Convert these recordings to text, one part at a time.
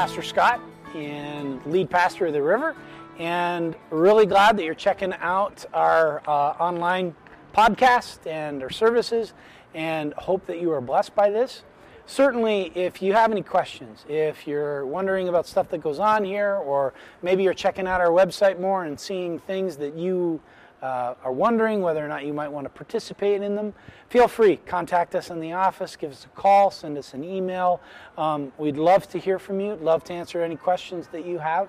Pastor Scott and lead pastor of the River, and really glad that you're checking out our uh, online podcast and our services, and hope that you are blessed by this. Certainly, if you have any questions, if you're wondering about stuff that goes on here, or maybe you're checking out our website more and seeing things that you uh, are wondering whether or not you might want to participate in them, feel free. Contact us in the office, give us a call, send us an email. Um, we'd love to hear from you, love to answer any questions that you have.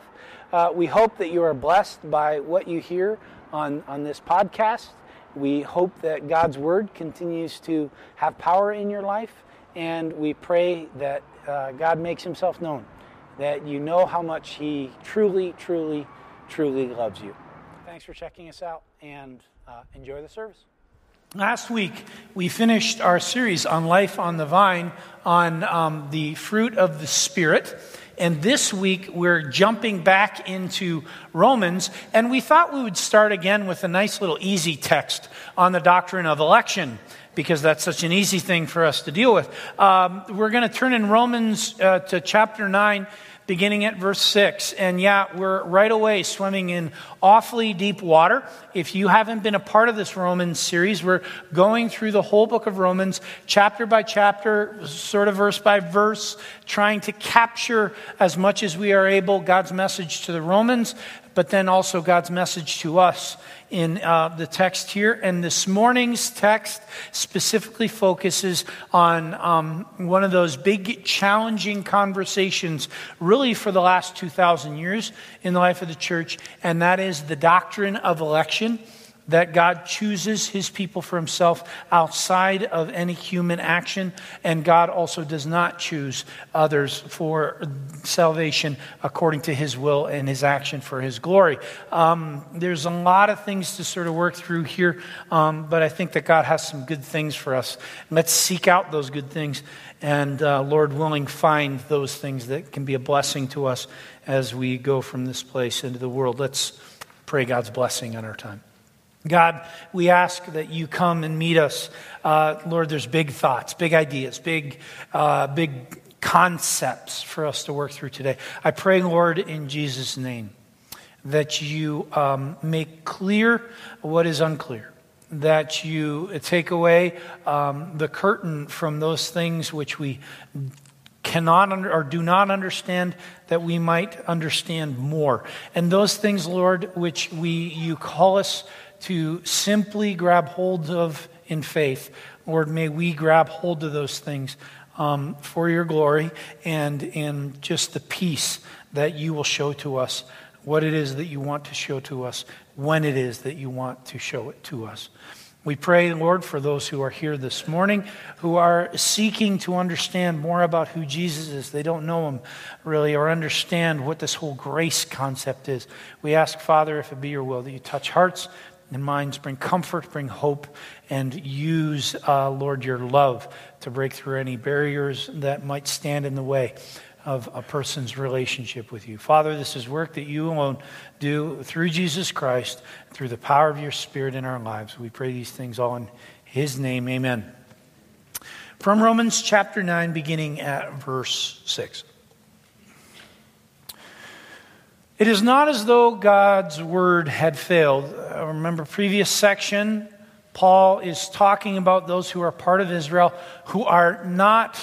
Uh, we hope that you are blessed by what you hear on, on this podcast. We hope that God's Word continues to have power in your life, and we pray that uh, God makes Himself known, that you know how much He truly, truly, truly loves you. Thanks for checking us out, and uh, enjoy the service. Last week, we finished our series on Life on the Vine on um, the fruit of the Spirit. And this week, we're jumping back into Romans. And we thought we would start again with a nice little easy text on the doctrine of election, because that's such an easy thing for us to deal with. Um, we're going to turn in Romans uh, to chapter 9 beginning at verse 6. And yeah, we're right away swimming in awfully deep water. If you haven't been a part of this Romans series, we're going through the whole book of Romans, chapter by chapter, sort of verse by verse, trying to capture as much as we are able God's message to the Romans, but then also God's message to us in uh, the text here. And this morning's text specifically focuses on um, one of those big, challenging conversations, really for the last 2,000 years in the life of the church, and that is the doctrine of election that God chooses his people for himself outside of any human action, and God also does not choose others for salvation according to his will and his action for his glory. Um, there's a lot of things to sort of work through here, um, but I think that God has some good things for us. Let's seek out those good things, and uh, Lord willing, find those things that can be a blessing to us as we go from this place into the world. Let's pray God's blessing on our time. God, we ask that you come and meet us. Uh, Lord, there's big thoughts, big ideas, big, uh, big concepts for us to work through today. I pray, Lord, in Jesus' name, that you um, make clear what is unclear, that you take away um, the curtain from those things which we cannot under, or do not understand that we might understand more and those things lord which we you call us to simply grab hold of in faith. Lord, may we grab hold of those things um, for your glory and in just the peace that you will show to us, what it is that you want to show to us, when it is that you want to show it to us. We pray, Lord, for those who are here this morning who are seeking to understand more about who Jesus is. They don't know him really or understand what this whole grace concept is. We ask, Father, if it be your will, that you touch hearts, and minds, bring comfort, bring hope, and use, uh, Lord, your love to break through any barriers that might stand in the way of a person's relationship with you. Father, this is work that you alone do through Jesus Christ, through the power of your Spirit in our lives. We pray these things all in His name. Amen. From Romans chapter 9, beginning at verse 6. It is not as though God's word had failed. Uh, remember, previous section, Paul is talking about those who are part of Israel who are not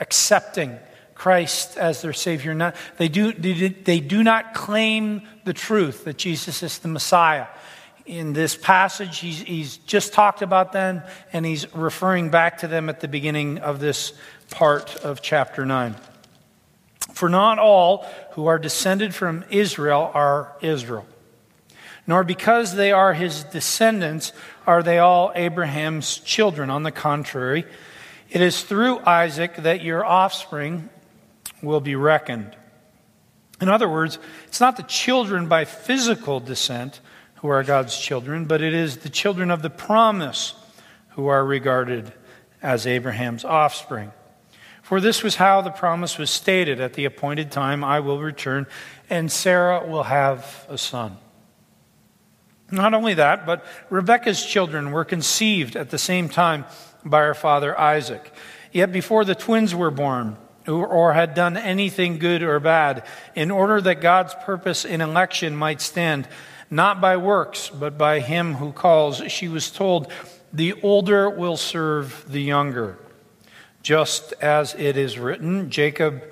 accepting Christ as their Savior. Not, they, do, they do not claim the truth that Jesus is the Messiah. In this passage, he's, he's just talked about them, and he's referring back to them at the beginning of this part of chapter 9. For not all who are descended from Israel are Israel, nor because they are his descendants are they all Abraham's children. On the contrary, it is through Isaac that your offspring will be reckoned. In other words, it's not the children by physical descent who are God's children, but it is the children of the promise who are regarded as Abraham's offspring. For this was how the promise was stated at the appointed time I will return, and Sarah will have a son. Not only that, but Rebekah's children were conceived at the same time by her father Isaac. Yet before the twins were born, or had done anything good or bad, in order that God's purpose in election might stand, not by works, but by him who calls. She was told, The older will serve the younger. Just as it is written, Jacob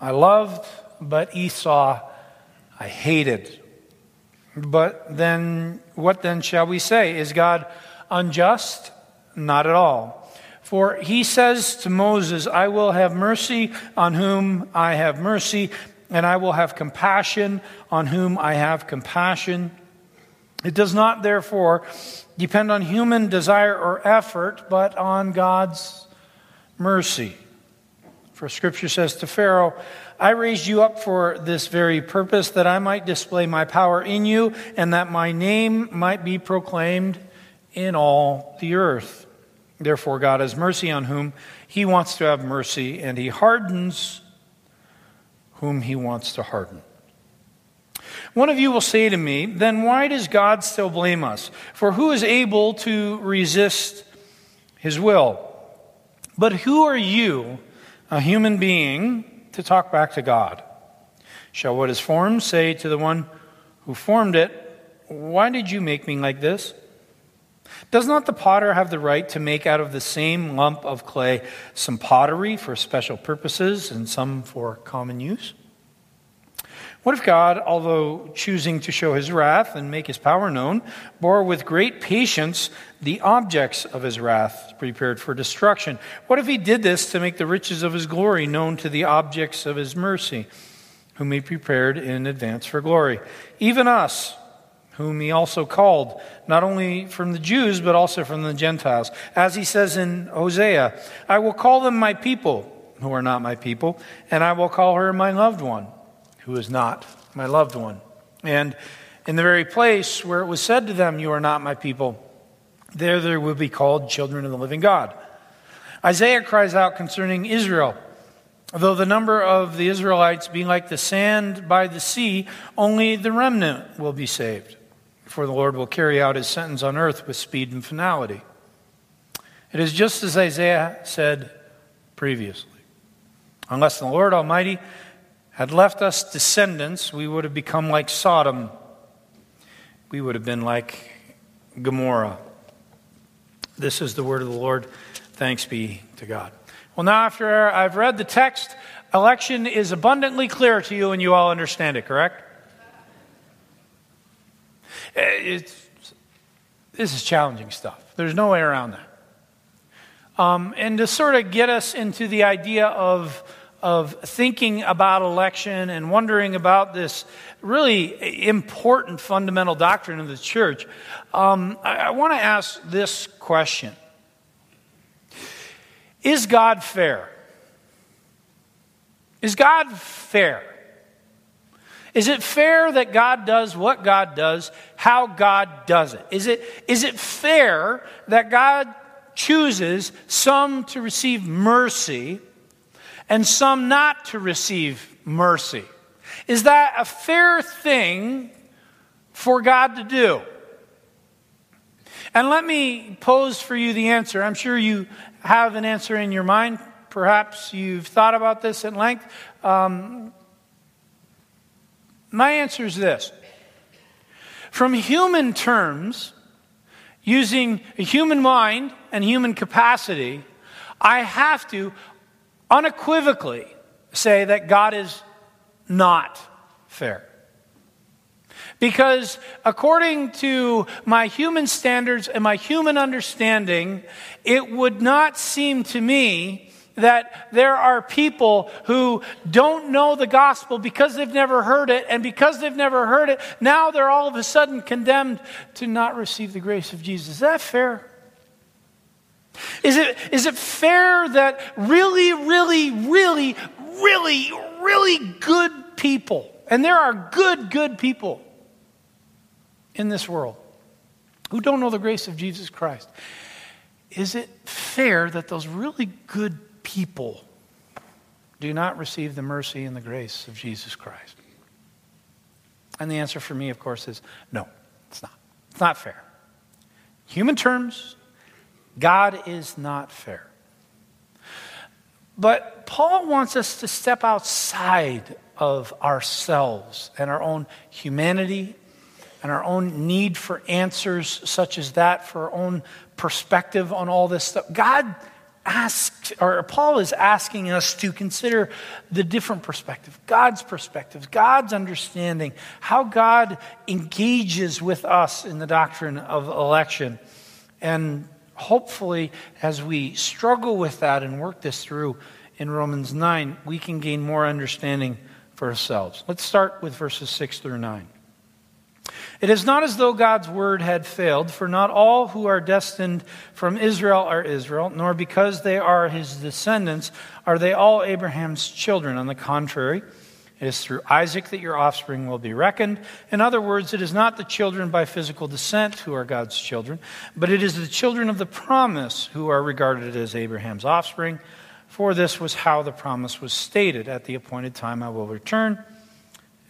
I loved, but Esau I hated. But then, what then shall we say? Is God unjust? Not at all. For he says to Moses, I will have mercy on whom I have mercy, and I will have compassion on whom I have compassion. It does not, therefore, depend on human desire or effort, but on God's mercy. For scripture says to Pharaoh, I raised you up for this very purpose, that I might display my power in you, and that my name might be proclaimed in all the earth. Therefore, God has mercy on whom he wants to have mercy, and he hardens whom he wants to harden. One of you will say to me, Then why does God still blame us? For who is able to resist his will? But who are you, a human being, to talk back to God? Shall what is formed say to the one who formed it, Why did you make me like this? Does not the potter have the right to make out of the same lump of clay some pottery for special purposes and some for common use? What if God, although choosing to show his wrath and make his power known, bore with great patience the objects of his wrath prepared for destruction? What if he did this to make the riches of his glory known to the objects of his mercy, whom he prepared in advance for glory? Even us whom he also called, not only from the Jews, but also from the Gentiles. As he says in Hosea, I will call them my people, who are not my people, and I will call her my loved one, who is not my loved one. And in the very place where it was said to them, You are not my people, there they will be called children of the living God. Isaiah cries out concerning Israel. Though the number of the Israelites being like the sand by the sea, only the remnant will be saved for the Lord will carry out his sentence on earth with speed and finality. It is just as Isaiah said previously. Unless the Lord Almighty had left us descendants, we would have become like Sodom. We would have been like Gomorrah. This is the word of the Lord. Thanks be to God. Well, now, after I've read the text, election is abundantly clear to you and you all understand it, correct? It's, this is challenging stuff. There's no way around that. Um, and to sort of get us into the idea of, of thinking about election and wondering about this really important fundamental doctrine of the church, um, I, I want to ask this question Is God fair? Is God fair? Is it fair that God does what God does, how God does it? Is it, is it fair that God chooses some to receive mercy and some not to receive mercy? Is that a fair thing for God to do? And let me pose for you the answer. I'm sure you have an answer in your mind. Perhaps you've thought about this at length. Um, my answer is this From human terms, using a human mind and human capacity, I have to unequivocally say that God is not fair. Because according to my human standards and my human understanding, it would not seem to me that there are people who don't know the gospel because they've never heard it, and because they've never heard it, now they're all of a sudden condemned to not receive the grace of Jesus. Is that fair? Is it, is it fair that really, really, really, really, really good people, and there are good, good people in this world who don't know the grace of Jesus Christ, is it fair that those really good people do not receive the mercy and the grace of Jesus Christ? And the answer for me, of course, is no, it's not. It's not fair. Human terms, God is not fair. But Paul wants us to step outside of ourselves and our own humanity and our own need for answers such as that, for our own perspective on all this stuff. God asks, or Paul is asking us to consider the different perspective, God's perspective, God's understanding, how God engages with us in the doctrine of election. And hopefully, as we struggle with that and work this through in Romans 9, we can gain more understanding for ourselves. Let's start with verses 6 through 9. It is not as though God's word had failed, for not all who are destined from Israel are Israel, nor because they are his descendants are they all Abraham's children. On the contrary, it is through Isaac that your offspring will be reckoned. In other words, it is not the children by physical descent who are God's children, but it is the children of the promise who are regarded as Abraham's offspring. For this was how the promise was stated At the appointed time I will return,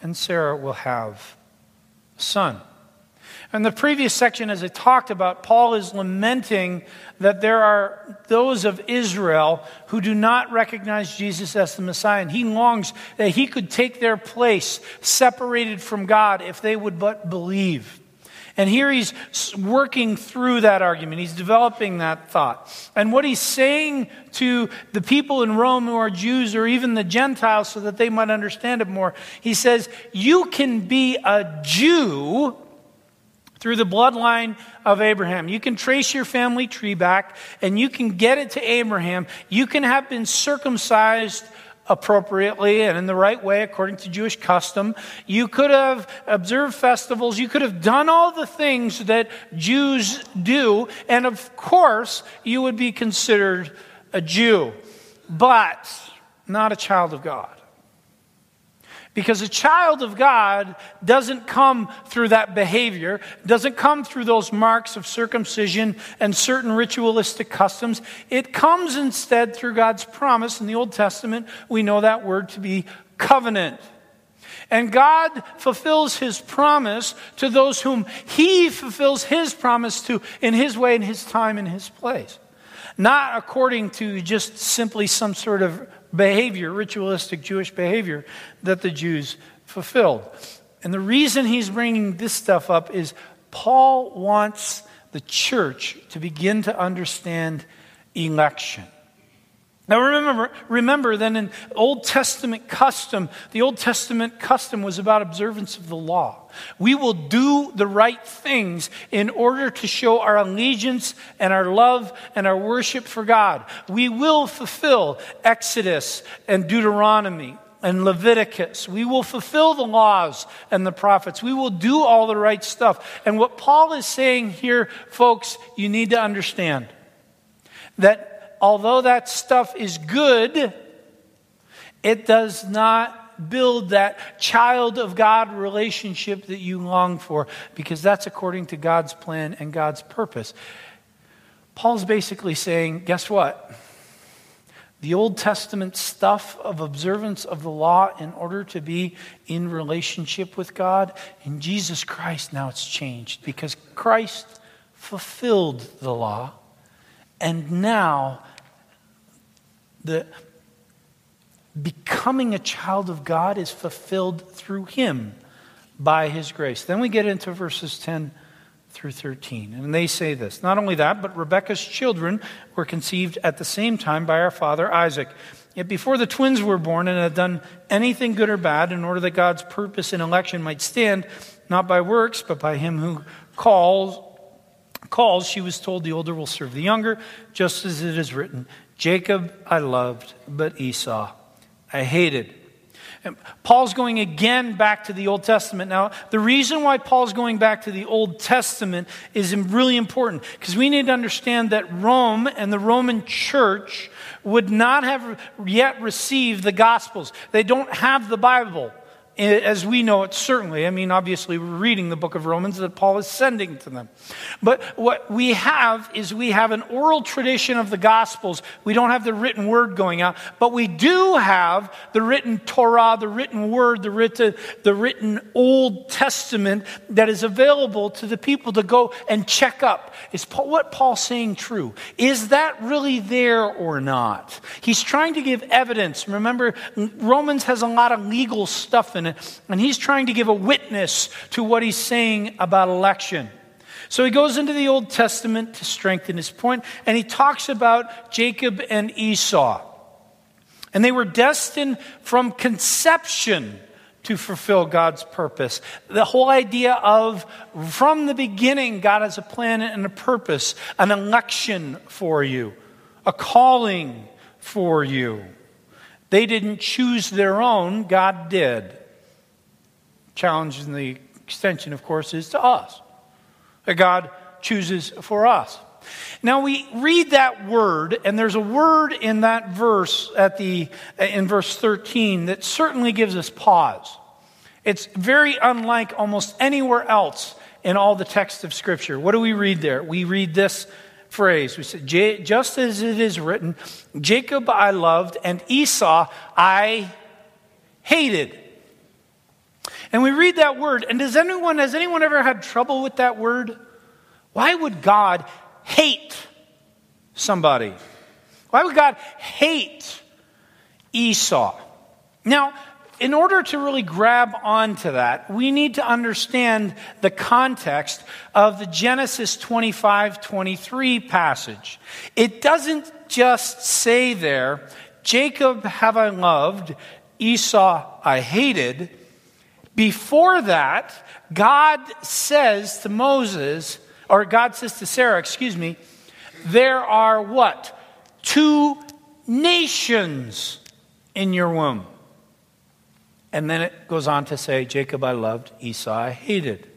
and Sarah will have a son. In the previous section, as I talked about, Paul is lamenting that there are those of Israel who do not recognize Jesus as the Messiah. And he longs that he could take their place, separated from God, if they would but believe. And here he's working through that argument. He's developing that thought. And what he's saying to the people in Rome who are Jews or even the Gentiles so that they might understand it more, he says, You can be a Jew through the bloodline of Abraham. You can trace your family tree back and you can get it to Abraham. You can have been circumcised appropriately and in the right way according to Jewish custom. You could have observed festivals. You could have done all the things that Jews do. And of course, you would be considered a Jew, but not a child of God. Because a child of God doesn't come through that behavior, doesn't come through those marks of circumcision and certain ritualistic customs. It comes instead through God's promise. In the Old Testament, we know that word to be covenant. And God fulfills his promise to those whom he fulfills his promise to in his way, in his time, in his place. Not according to just simply some sort of behavior, ritualistic Jewish behavior that the Jews fulfilled. And the reason he's bringing this stuff up is Paul wants the church to begin to understand election. Now remember, remember that in Old Testament custom, the Old Testament custom was about observance of the law. We will do the right things in order to show our allegiance and our love and our worship for God. We will fulfill Exodus and Deuteronomy and Leviticus. We will fulfill the laws and the prophets. We will do all the right stuff. And what Paul is saying here, folks, you need to understand that although that stuff is good, it does not build that child of God relationship that you long for because that's according to God's plan and God's purpose. Paul's basically saying, guess what? The Old Testament stuff of observance of the law in order to be in relationship with God, in Jesus Christ, now it's changed because Christ fulfilled the law. And now the becoming a child of God is fulfilled through him by his grace. Then we get into verses 10 through 13. And they say this Not only that, but Rebekah's children were conceived at the same time by our father Isaac. Yet before the twins were born and had done anything good or bad, in order that God's purpose in election might stand, not by works, but by him who calls, calls, she was told the older will serve the younger, just as it is written, Jacob I loved, but Esau I hated. And Paul's going again back to the Old Testament. Now, the reason why Paul's going back to the Old Testament is really important because we need to understand that Rome and the Roman church would not have yet received the Gospels. They don't have the Bible. As we know it, certainly. I mean, obviously, we're reading the book of Romans that Paul is sending to them. But what we have is we have an oral tradition of the Gospels. We don't have the written word going out, but we do have the written Torah, the written word, the written, the written Old Testament that is available to the people to go and check up. Is Paul, what Paul's saying true? Is that really there or not? He's trying to give evidence. Remember, Romans has a lot of legal stuff in and he's trying to give a witness to what he's saying about election. So he goes into the Old Testament to strengthen his point, and he talks about Jacob and Esau. And they were destined from conception to fulfill God's purpose. The whole idea of from the beginning, God has a plan and a purpose, an election for you, a calling for you. They didn't choose their own, God did challenge and the extension, of course, is to us. That God chooses for us. Now we read that word, and there's a word in that verse at the in verse 13 that certainly gives us pause. It's very unlike almost anywhere else in all the text of Scripture. What do we read there? We read this phrase. We said, just as it is written, Jacob I loved, and Esau I hated. And we read that word, and does anyone, has anyone ever had trouble with that word? Why would God hate somebody? Why would God hate Esau? Now, in order to really grab onto that, we need to understand the context of the Genesis 25 23 passage. It doesn't just say there, Jacob have I loved, Esau I hated. Before that, God says to Moses, or God says to Sarah, excuse me, there are what? Two nations in your womb. And then it goes on to say, Jacob I loved, Esau I hated.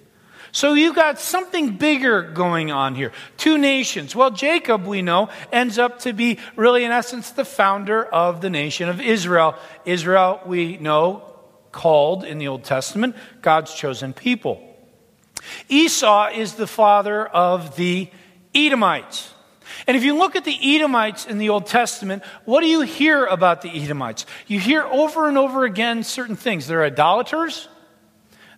So you've got something bigger going on here. Two nations. Well, Jacob, we know, ends up to be really, in essence, the founder of the nation of Israel. Israel, we know, called in the Old Testament God's chosen people. Esau is the father of the Edomites. And if you look at the Edomites in the Old Testament, what do you hear about the Edomites? You hear over and over again certain things. They're idolaters.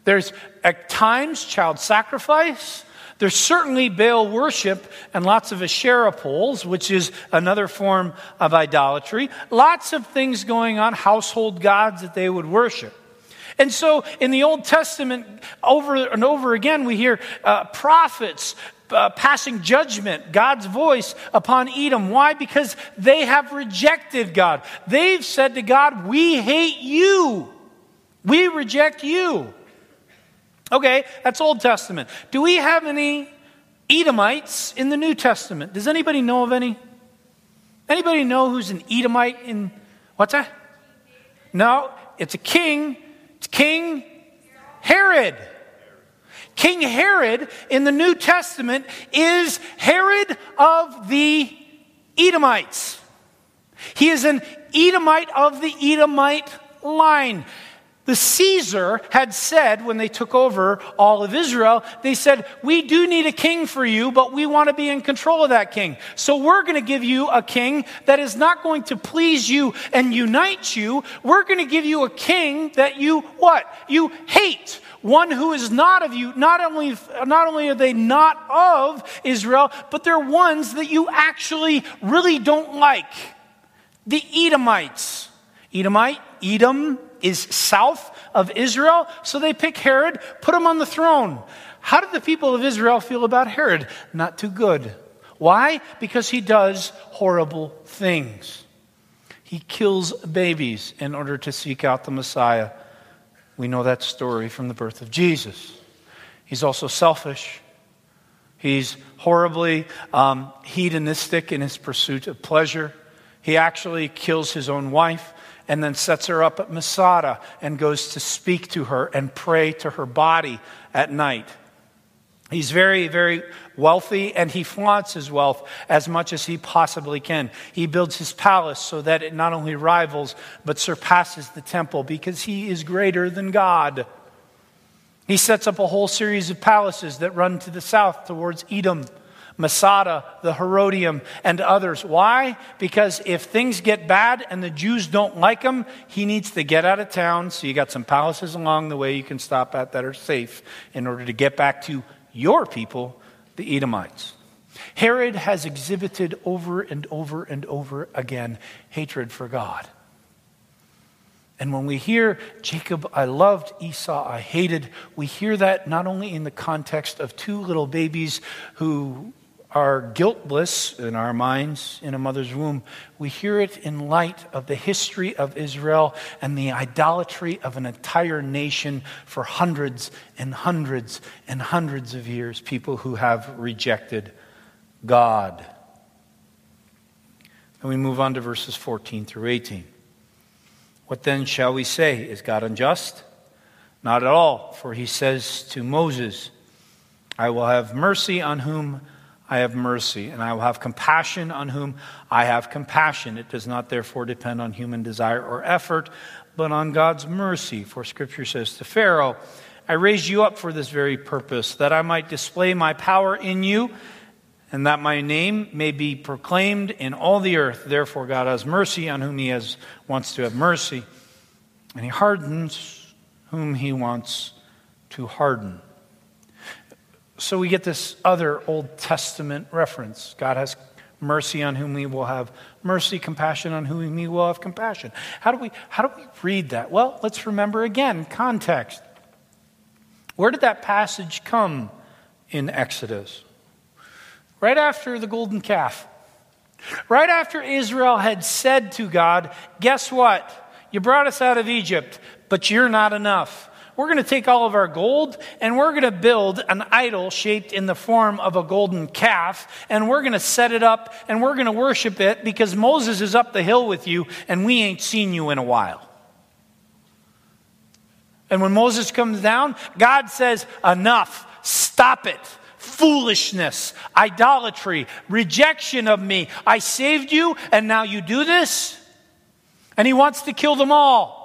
There's at times child sacrifice. There's certainly Baal worship and lots of Asherah poles, which is another form of idolatry. Lots of things going on, household gods that they would worship. And so in the Old Testament, over and over again, we hear uh, prophets uh, passing judgment, God's voice upon Edom. Why? Because they have rejected God. They've said to God, We hate you. We reject you. Okay, that's Old Testament. Do we have any Edomites in the New Testament? Does anybody know of any? Anybody know who's an Edomite in what's that? No, it's a king King Herod. King Herod in the New Testament is Herod of the Edomites. He is an Edomite of the Edomite line. The Caesar had said when they took over all of Israel, they said, We do need a king for you, but we want to be in control of that king. So we're going to give you a king that is not going to please you and unite you. We're going to give you a king that you what? You hate. One who is not of you. Not only, not only are they not of Israel, but they're ones that you actually really don't like. The Edomites. Edomite, Edom, is south of Israel, so they pick Herod, put him on the throne. How did the people of Israel feel about Herod? Not too good. Why? Because he does horrible things. He kills babies in order to seek out the Messiah. We know that story from the birth of Jesus. He's also selfish. He's horribly um, hedonistic in his pursuit of pleasure. He actually kills his own wife and then sets her up at Masada and goes to speak to her and pray to her body at night. He's very, very wealthy and he flaunts his wealth as much as he possibly can. He builds his palace so that it not only rivals but surpasses the temple because he is greater than God. He sets up a whole series of palaces that run to the south towards Edom, Masada, the Herodium, and others. Why? Because if things get bad and the Jews don't like him, he needs to get out of town. So you got some palaces along the way you can stop at that are safe in order to get back to your people, the Edomites. Herod has exhibited over and over and over again hatred for God. And when we hear Jacob, I loved, Esau, I hated, we hear that not only in the context of two little babies who are guiltless in our minds in a mother's womb, we hear it in light of the history of Israel and the idolatry of an entire nation for hundreds and hundreds and hundreds of years, people who have rejected God. And we move on to verses 14 through 18. What then shall we say? Is God unjust? Not at all, for he says to Moses, I will have mercy on whom I have mercy, and I will have compassion on whom I have compassion. It does not therefore depend on human desire or effort, but on God's mercy. For Scripture says to Pharaoh, I raised you up for this very purpose, that I might display my power in you, and that my name may be proclaimed in all the earth. Therefore, God has mercy on whom He has, wants to have mercy, and He hardens whom He wants to harden. So we get this other Old Testament reference. God has mercy on whom he will have mercy, compassion on whom he will have compassion. How do we, how do we read that? Well, let's remember again context. Where did that passage come in Exodus? Right after the golden calf. Right after Israel had said to God, Guess what? You brought us out of Egypt, but you're not enough we're going to take all of our gold and we're going to build an idol shaped in the form of a golden calf and we're going to set it up and we're going to worship it because Moses is up the hill with you and we ain't seen you in a while. And when Moses comes down, God says, Enough, stop it foolishness, idolatry, rejection of me. I saved you, and now you do this? And he wants to kill them all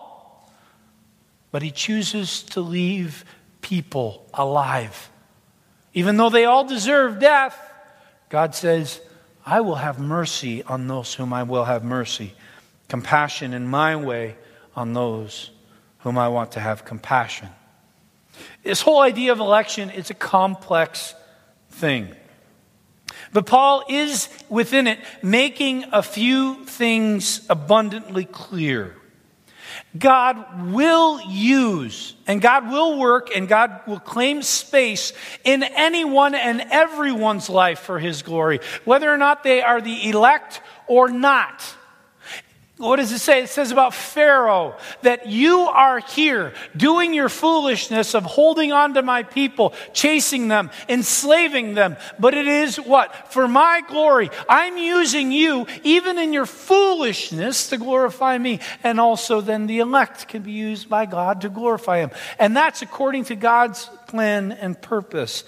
but he chooses to leave people alive. Even though they all deserve death, God says, I will have mercy on those whom I will have mercy, compassion in my way on those whom I want to have compassion. This whole idea of election is a complex thing. But Paul is within it making a few things abundantly clear. God will use and God will work and God will claim space in anyone and everyone's life for His glory, whether or not they are the elect or not. What does it say? It says about Pharaoh that you are here doing your foolishness of holding on to my people, chasing them, enslaving them. But it is what? For my glory. I'm using you, even in your foolishness, to glorify me. And also, then the elect can be used by God to glorify him. And that's according to God's plan and purpose,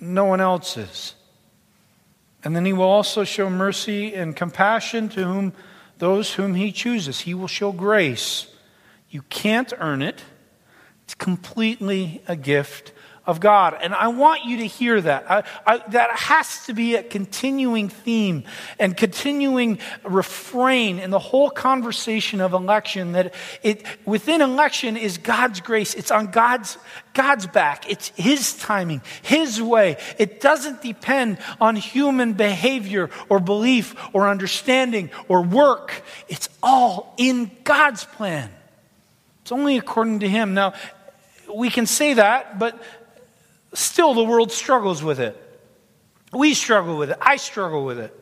no one else's. And then he will also show mercy and compassion to whom those whom he chooses. He will show grace. You can't earn it, it's completely a gift of God. And I want you to hear that. I, I, that has to be a continuing theme and continuing refrain in the whole conversation of election that it, within election is God's grace. It's on God's, God's back. It's His timing, His way. It doesn't depend on human behavior or belief or understanding or work. It's all in God's plan. It's only according to Him. Now, we can say that, but Still, the world struggles with it. We struggle with it. I struggle with it.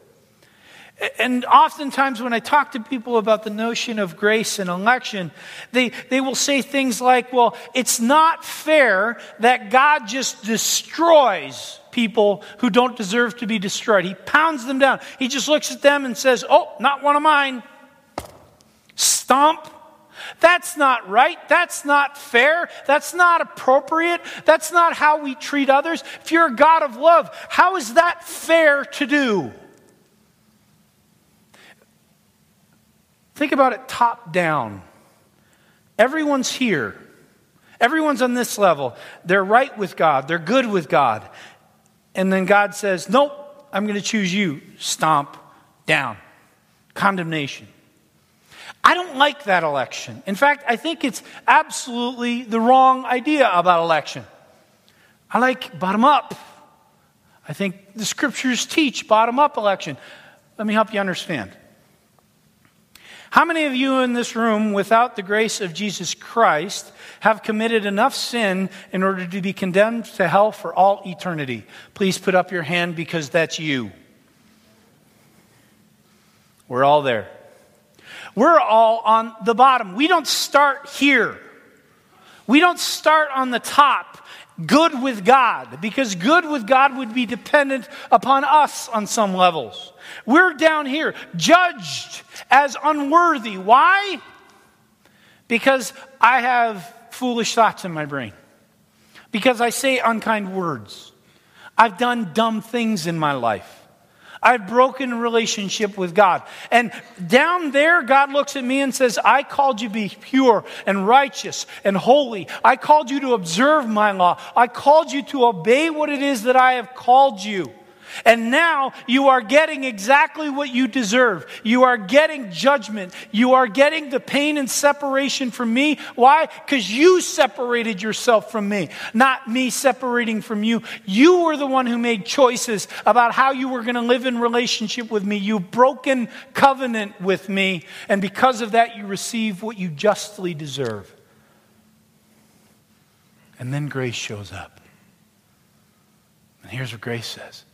And oftentimes, when I talk to people about the notion of grace and election, they, they will say things like, well, it's not fair that God just destroys people who don't deserve to be destroyed. He pounds them down. He just looks at them and says, oh, not one of mine. Stomp. That's not right. That's not fair. That's not appropriate. That's not how we treat others. If you're a God of love, how is that fair to do? Think about it top down. Everyone's here. Everyone's on this level. They're right with God. They're good with God. And then God says, Nope, I'm going to choose you. Stomp down. Condemnation. I don't like that election. In fact, I think it's absolutely the wrong idea about election. I like bottom up. I think the scriptures teach bottom up election. Let me help you understand. How many of you in this room, without the grace of Jesus Christ, have committed enough sin in order to be condemned to hell for all eternity? Please put up your hand because that's you. We're all there. We're all on the bottom. We don't start here. We don't start on the top, good with God, because good with God would be dependent upon us on some levels. We're down here, judged as unworthy. Why? Because I have foolish thoughts in my brain. Because I say unkind words. I've done dumb things in my life. I've broken relationship with God. And down there, God looks at me and says, I called you to be pure and righteous and holy. I called you to observe my law. I called you to obey what it is that I have called you. And now you are getting exactly what you deserve. You are getting judgment. You are getting the pain and separation from me. Why? Because you separated yourself from me, not me separating from you. You were the one who made choices about how you were going to live in relationship with me. You broken covenant with me. And because of that, you receive what you justly deserve. And then grace shows up. And here's what grace says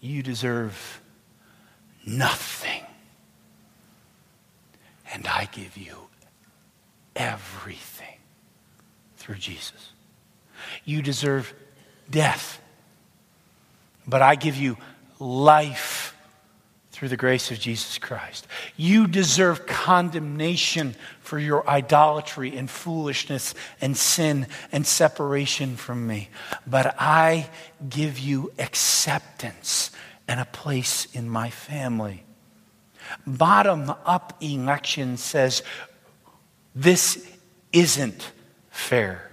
you deserve nothing. And I give you everything through Jesus. You deserve death, but I give you life through the grace of Jesus Christ. You deserve condemnation for your idolatry and foolishness and sin and separation from me. But I give you acceptance and a place in my family. Bottom up election says this isn't fair.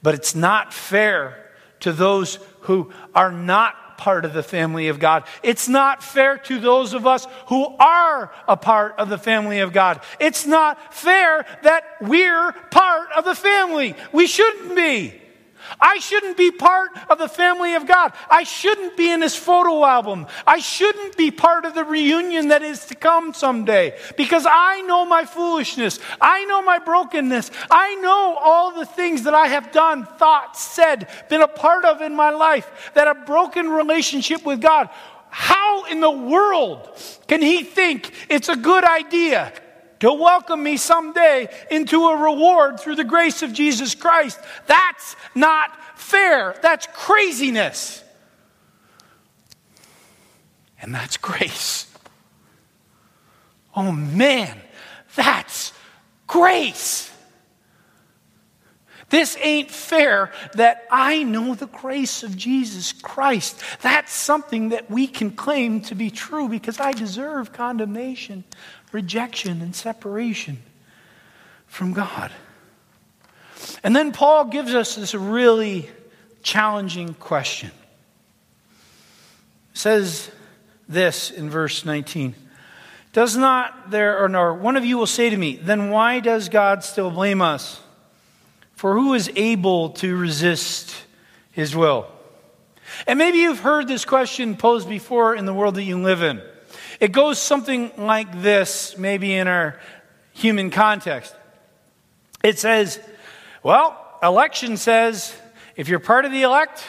But it's not fair to those who are not part of the family of God. It's not fair to those of us who are a part of the family of God. It's not fair that we're part of the family. We shouldn't be. I shouldn't be part of the family of God. I shouldn't be in this photo album. I shouldn't be part of the reunion that is to come someday because I know my foolishness. I know my brokenness. I know all the things that I have done, thought, said, been a part of in my life that a broken relationship with God. How in the world can he think it's a good idea to welcome me someday into a reward through the grace of Jesus Christ. That's not fair. That's craziness. And that's grace. Oh man, that's grace. This ain't fair that I know the grace of Jesus Christ. That's something that we can claim to be true because I deserve condemnation rejection and separation from God. And then Paul gives us this really challenging question. It says this in verse 19. Does not there, or no, one of you will say to me, then why does God still blame us? For who is able to resist his will? And maybe you've heard this question posed before in the world that you live in. It goes something like this, maybe in our human context. It says, well, election says if you're part of the elect,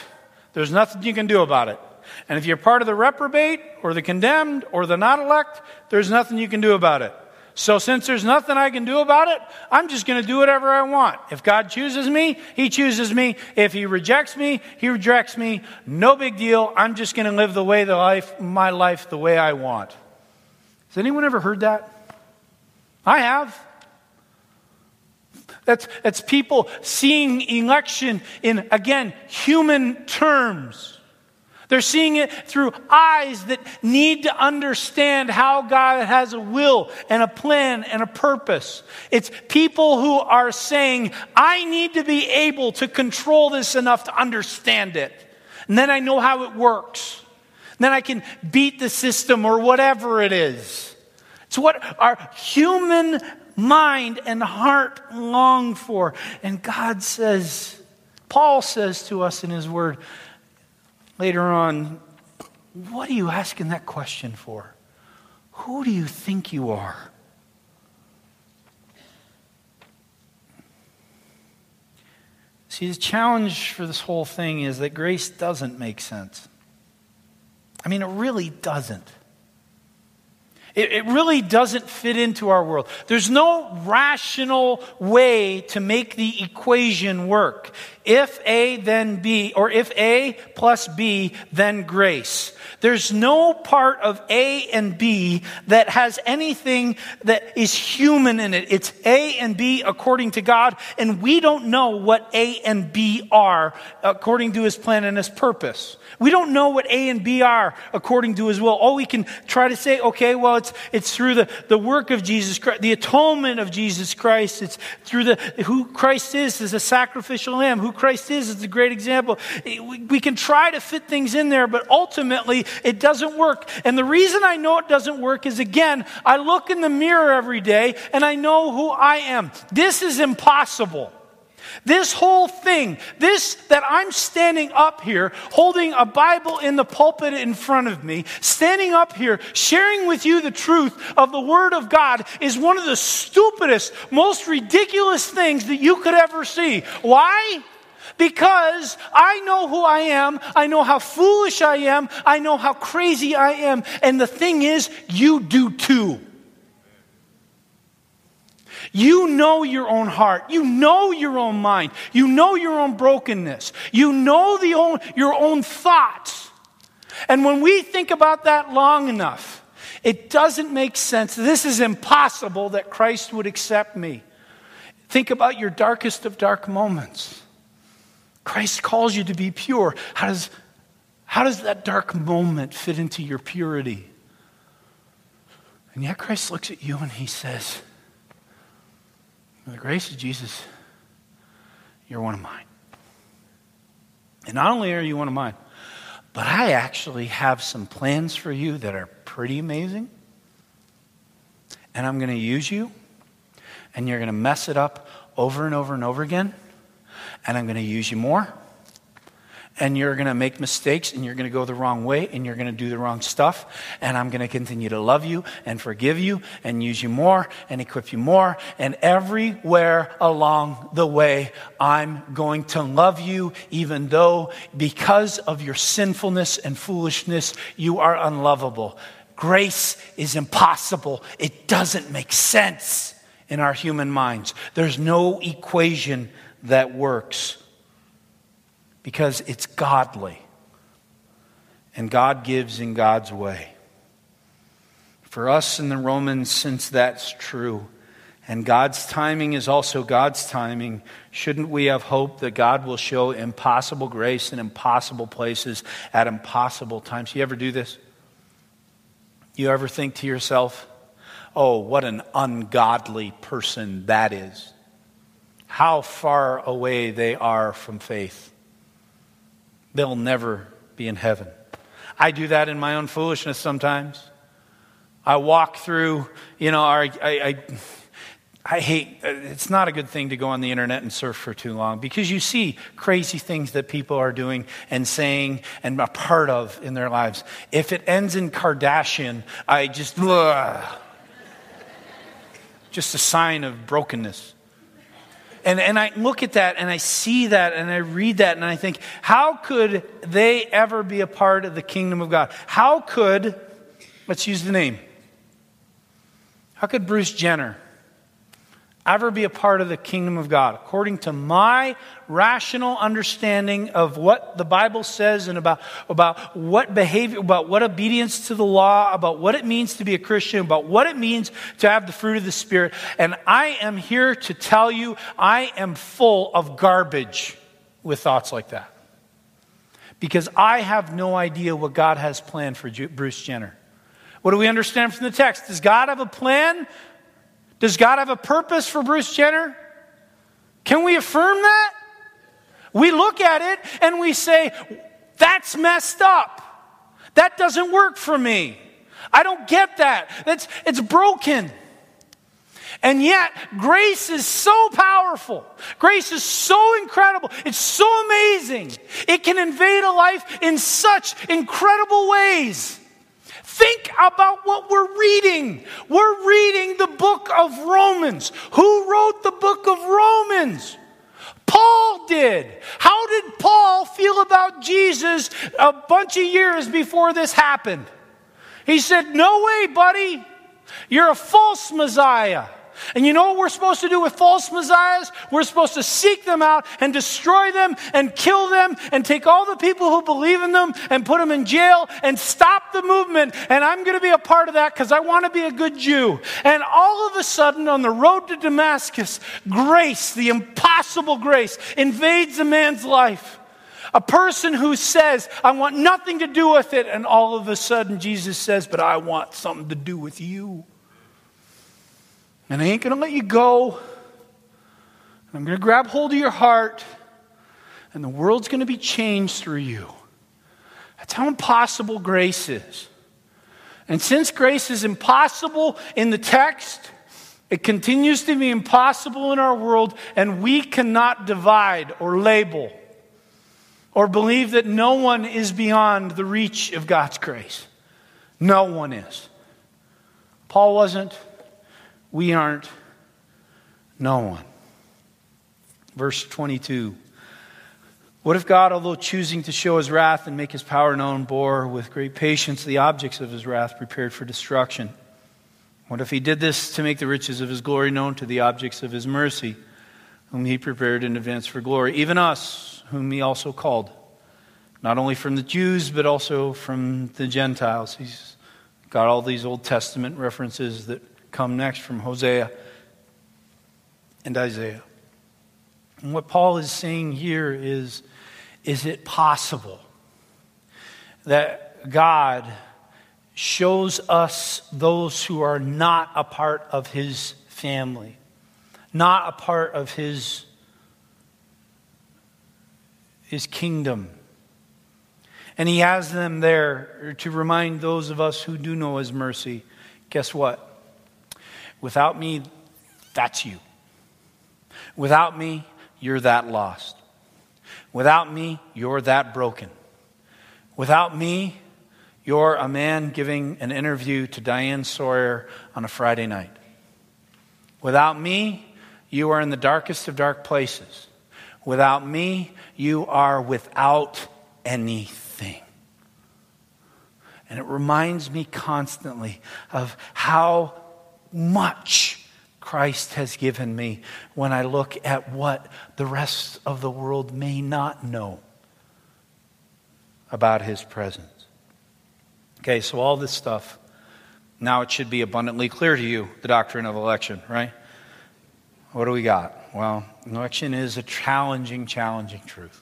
there's nothing you can do about it. And if you're part of the reprobate or the condemned or the not elect, there's nothing you can do about it. So, since there's nothing I can do about it, I'm just going to do whatever I want. If God chooses me, He chooses me. If He rejects me, He rejects me. No big deal. I'm just going to live the way the life, my life the way I want. Has anyone ever heard that? I have. That's, that's people seeing election in, again, human terms. They're seeing it through eyes that need to understand how God has a will and a plan and a purpose. It's people who are saying, I need to be able to control this enough to understand it. And then I know how it works. Then I can beat the system or whatever it is. It's what our human mind and heart long for. And God says, Paul says to us in his word later on, What are you asking that question for? Who do you think you are? See, the challenge for this whole thing is that grace doesn't make sense. I mean, it really doesn't. It, it really doesn't fit into our world. There's no rational way to make the equation work. If A, then B, or if A plus B, then grace. There's no part of A and B that has anything that is human in it. It's A and B according to God, and we don't know what A and B are according to His plan and His purpose. We don't know what A and B are according to His will. All we can try to say, okay, well, it's, it's through the, the work of Jesus Christ, the atonement of Jesus Christ. It's through the, who Christ is as a sacrificial lamb, who Christ is is a great example. We, we can try to fit things in there, but ultimately it doesn't work. And the reason I know it doesn't work is again, I look in the mirror every day and I know who I am. This is impossible. This whole thing, this that I'm standing up here, holding a Bible in the pulpit in front of me, standing up here, sharing with you the truth of the Word of God, is one of the stupidest, most ridiculous things that you could ever see. Why? Because I know who I am, I know how foolish I am, I know how crazy I am, and the thing is, you do too. You know your own heart. You know your own mind. You know your own brokenness. You know the own, your own thoughts. And when we think about that long enough, it doesn't make sense. This is impossible that Christ would accept me. Think about your darkest of dark moments. Christ calls you to be pure. How does, how does that dark moment fit into your purity? And yet Christ looks at you and he says, by the grace of Jesus, you're one of mine. And not only are you one of mine, but I actually have some plans for you that are pretty amazing. And I'm going to use you, and you're going to mess it up over and over and over again. And I'm going to use you more and you're going to make mistakes and you're going to go the wrong way and you're going to do the wrong stuff. And I'm going to continue to love you and forgive you and use you more and equip you more. And everywhere along the way, I'm going to love you, even though because of your sinfulness and foolishness, you are unlovable. Grace is impossible. It doesn't make sense in our human minds. There's no equation that works because it's godly. And God gives in God's way. For us in the Romans, since that's true, and God's timing is also God's timing, shouldn't we have hope that God will show impossible grace in impossible places at impossible times? You ever do this? You ever think to yourself, oh, what an ungodly person that is? How far away they are from faith they'll never be in heaven. I do that in my own foolishness sometimes. I walk through, you know, our, I, I, I hate, it's not a good thing to go on the internet and surf for too long because you see crazy things that people are doing and saying and a part of in their lives. If it ends in Kardashian, I just, ugh, just a sign of brokenness. And, and I look at that and I see that and I read that and I think, how could they ever be a part of the kingdom of God? How could, let's use the name, how could Bruce Jenner ever be a part of the kingdom of God, according to my rational understanding of what the Bible says and about, about what behavior, about what obedience to the law, about what it means to be a Christian, about what it means to have the fruit of the Spirit. And I am here to tell you, I am full of garbage with thoughts like that. Because I have no idea what God has planned for Bruce Jenner. What do we understand from the text? Does God have a plan does God have a purpose for Bruce Jenner? Can we affirm that? We look at it and we say, that's messed up. That doesn't work for me. I don't get that. That's, it's broken. And yet, grace is so powerful. Grace is so incredible. It's so amazing. It can invade a life in such incredible ways. Think about what we're reading. We're reading the book of Romans. Who wrote the book of Romans? Paul did. How did Paul feel about Jesus a bunch of years before this happened? He said, No way, buddy. You're a false Messiah. And you know what we're supposed to do with false messiahs? We're supposed to seek them out and destroy them and kill them and take all the people who believe in them and put them in jail and stop the movement. And I'm going to be a part of that because I want to be a good Jew. And all of a sudden, on the road to Damascus, grace, the impossible grace, invades a man's life. A person who says, I want nothing to do with it. And all of a sudden, Jesus says, But I want something to do with you. And I ain't going to let you go. And I'm going to grab hold of your heart, and the world's going to be changed through you. That's how impossible grace is. And since grace is impossible in the text, it continues to be impossible in our world, and we cannot divide or label or believe that no one is beyond the reach of God's grace. No one is. Paul wasn't. We aren't. No one. Verse 22. What if God, although choosing to show his wrath and make his power known, bore with great patience the objects of his wrath prepared for destruction? What if he did this to make the riches of his glory known to the objects of his mercy, whom he prepared in advance for glory? Even us, whom he also called, not only from the Jews, but also from the Gentiles. He's got all these Old Testament references that come next from Hosea and Isaiah. And what Paul is saying here is is it possible that God shows us those who are not a part of his family, not a part of his, his kingdom? And he has them there to remind those of us who do know his mercy. Guess what? Without me, that's you. Without me, you're that lost. Without me, you're that broken. Without me, you're a man giving an interview to Diane Sawyer on a Friday night. Without me, you are in the darkest of dark places. Without me, you are without anything. And it reminds me constantly of how much Christ has given me when I look at what the rest of the world may not know about his presence. Okay, so all this stuff, now it should be abundantly clear to you the doctrine of election, right? What do we got? Well, election is a challenging, challenging truth.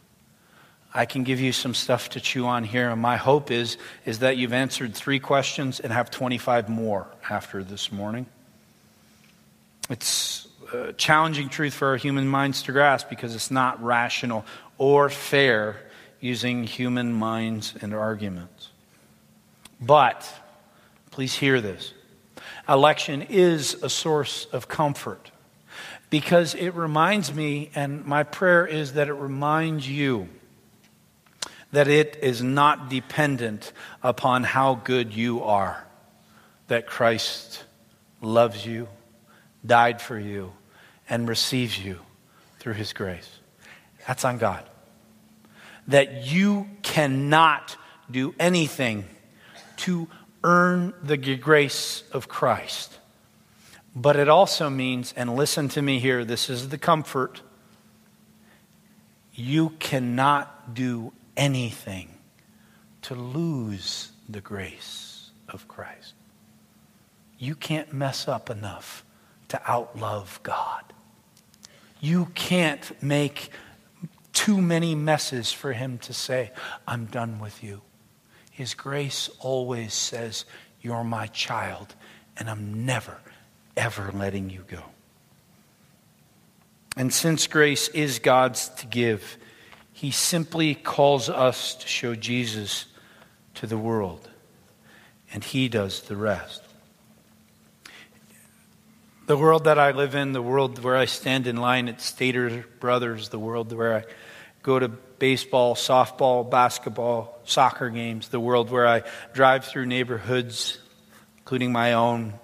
I can give you some stuff to chew on here, and my hope is, is that you've answered three questions and have 25 more after this morning. It's a challenging truth for our human minds to grasp because it's not rational or fair using human minds and arguments. But, please hear this election is a source of comfort because it reminds me, and my prayer is that it reminds you that it is not dependent upon how good you are, that Christ loves you died for you, and receives you through his grace. That's on God. That you cannot do anything to earn the grace of Christ, But it also means, and listen to me here, this is the comfort. You cannot do anything to lose the grace of Christ. You can't mess up enough to outlove God. You can't make too many messes for Him to say, I'm done with you. His grace always says, You're my child, and I'm never, ever letting you go. And since grace is God's to give, He simply calls us to show Jesus to the world, and He does the rest. The world that I live in, the world where I stand in line at Stater Brothers, the world where I go to baseball, softball, basketball, soccer games, the world where I drive through neighborhoods, including my own,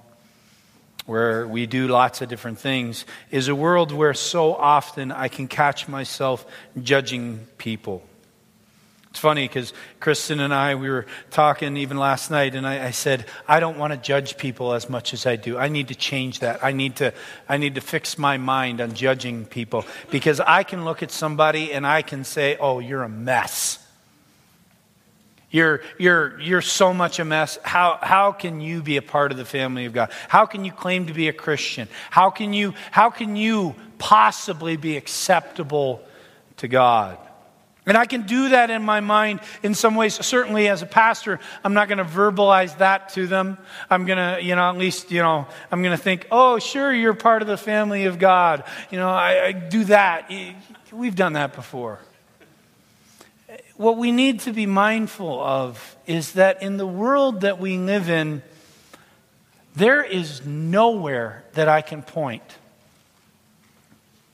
where we do lots of different things, is a world where so often I can catch myself judging people. It's funny because Kristen and I, we were talking even last night, and I, I, said, I don't want to judge people as much as I do. I need to change that. I need to, I need to fix my mind on judging people because I can look at somebody and I can say, oh, you're a mess. You're, you're, you're so much a mess. How, how can you be a part of the family of God? How can you claim to be a Christian? How can you, how can you possibly be acceptable to God? And I can do that in my mind in some ways. Certainly, as a pastor, I'm not going to verbalize that to them. I'm going to, you know, at least, you know, I'm going to think, oh, sure, you're part of the family of God. You know, I, I do that. We've done that before. What we need to be mindful of is that in the world that we live in, there is nowhere that I can point.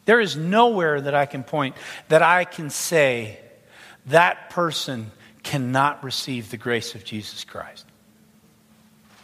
There is nowhere that I can point that I can say, that person cannot receive the grace of Jesus Christ.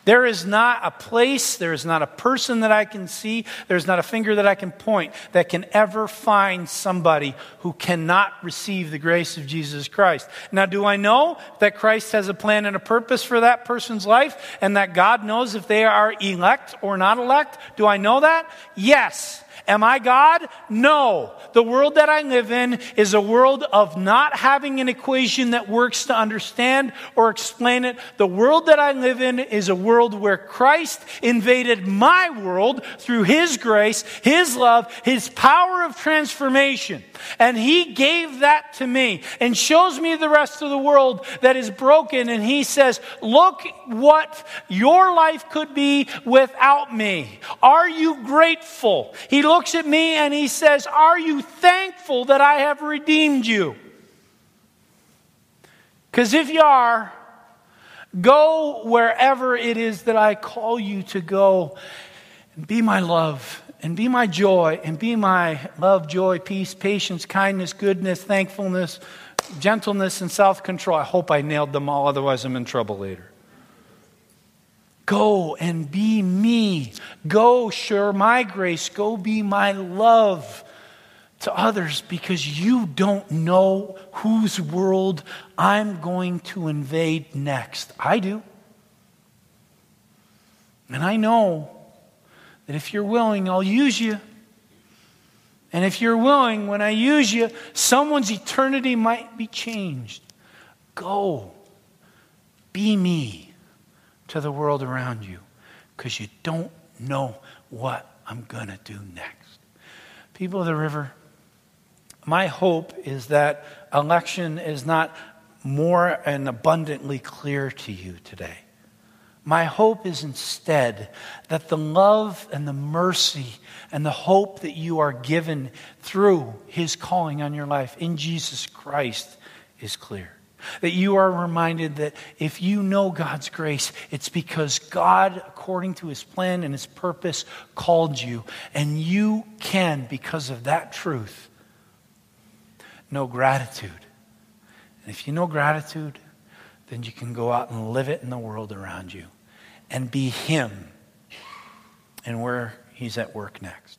There is not a place, there is not a person that I can see, there's not a finger that I can point that can ever find somebody who cannot receive the grace of Jesus Christ. Now, do I know that Christ has a plan and a purpose for that person's life and that God knows if they are elect or not elect? Do I know that? Yes. Am I God? No. The world that I live in is a world of not having an equation that works to understand or explain it. The world that I live in is a world where Christ invaded my world through His grace, His love, His power of transformation. And He gave that to me and shows me the rest of the world that is broken. And He says, Look what your life could be without me. Are you grateful? He looks at me and he says, Are you thankful that I have redeemed you? Because if you are, go wherever it is that I call you to go and be my love and be my joy and be my love, joy, peace, patience, kindness, goodness, thankfulness, gentleness, and self control. I hope I nailed them all, otherwise, I'm in trouble later. Go and be me. Go share my grace. Go be my love to others because you don't know whose world I'm going to invade next. I do. And I know that if you're willing, I'll use you. And if you're willing, when I use you, someone's eternity might be changed. Go. Be me to the world around you because you don't know what I'm going to do next. People of the river, my hope is that election is not more and abundantly clear to you today. My hope is instead that the love and the mercy and the hope that you are given through his calling on your life in Jesus Christ is clear. That you are reminded that if you know God's grace, it's because God, according to his plan and his purpose, called you. And you can, because of that truth, know gratitude. And if you know gratitude, then you can go out and live it in the world around you and be him and where he's at work next.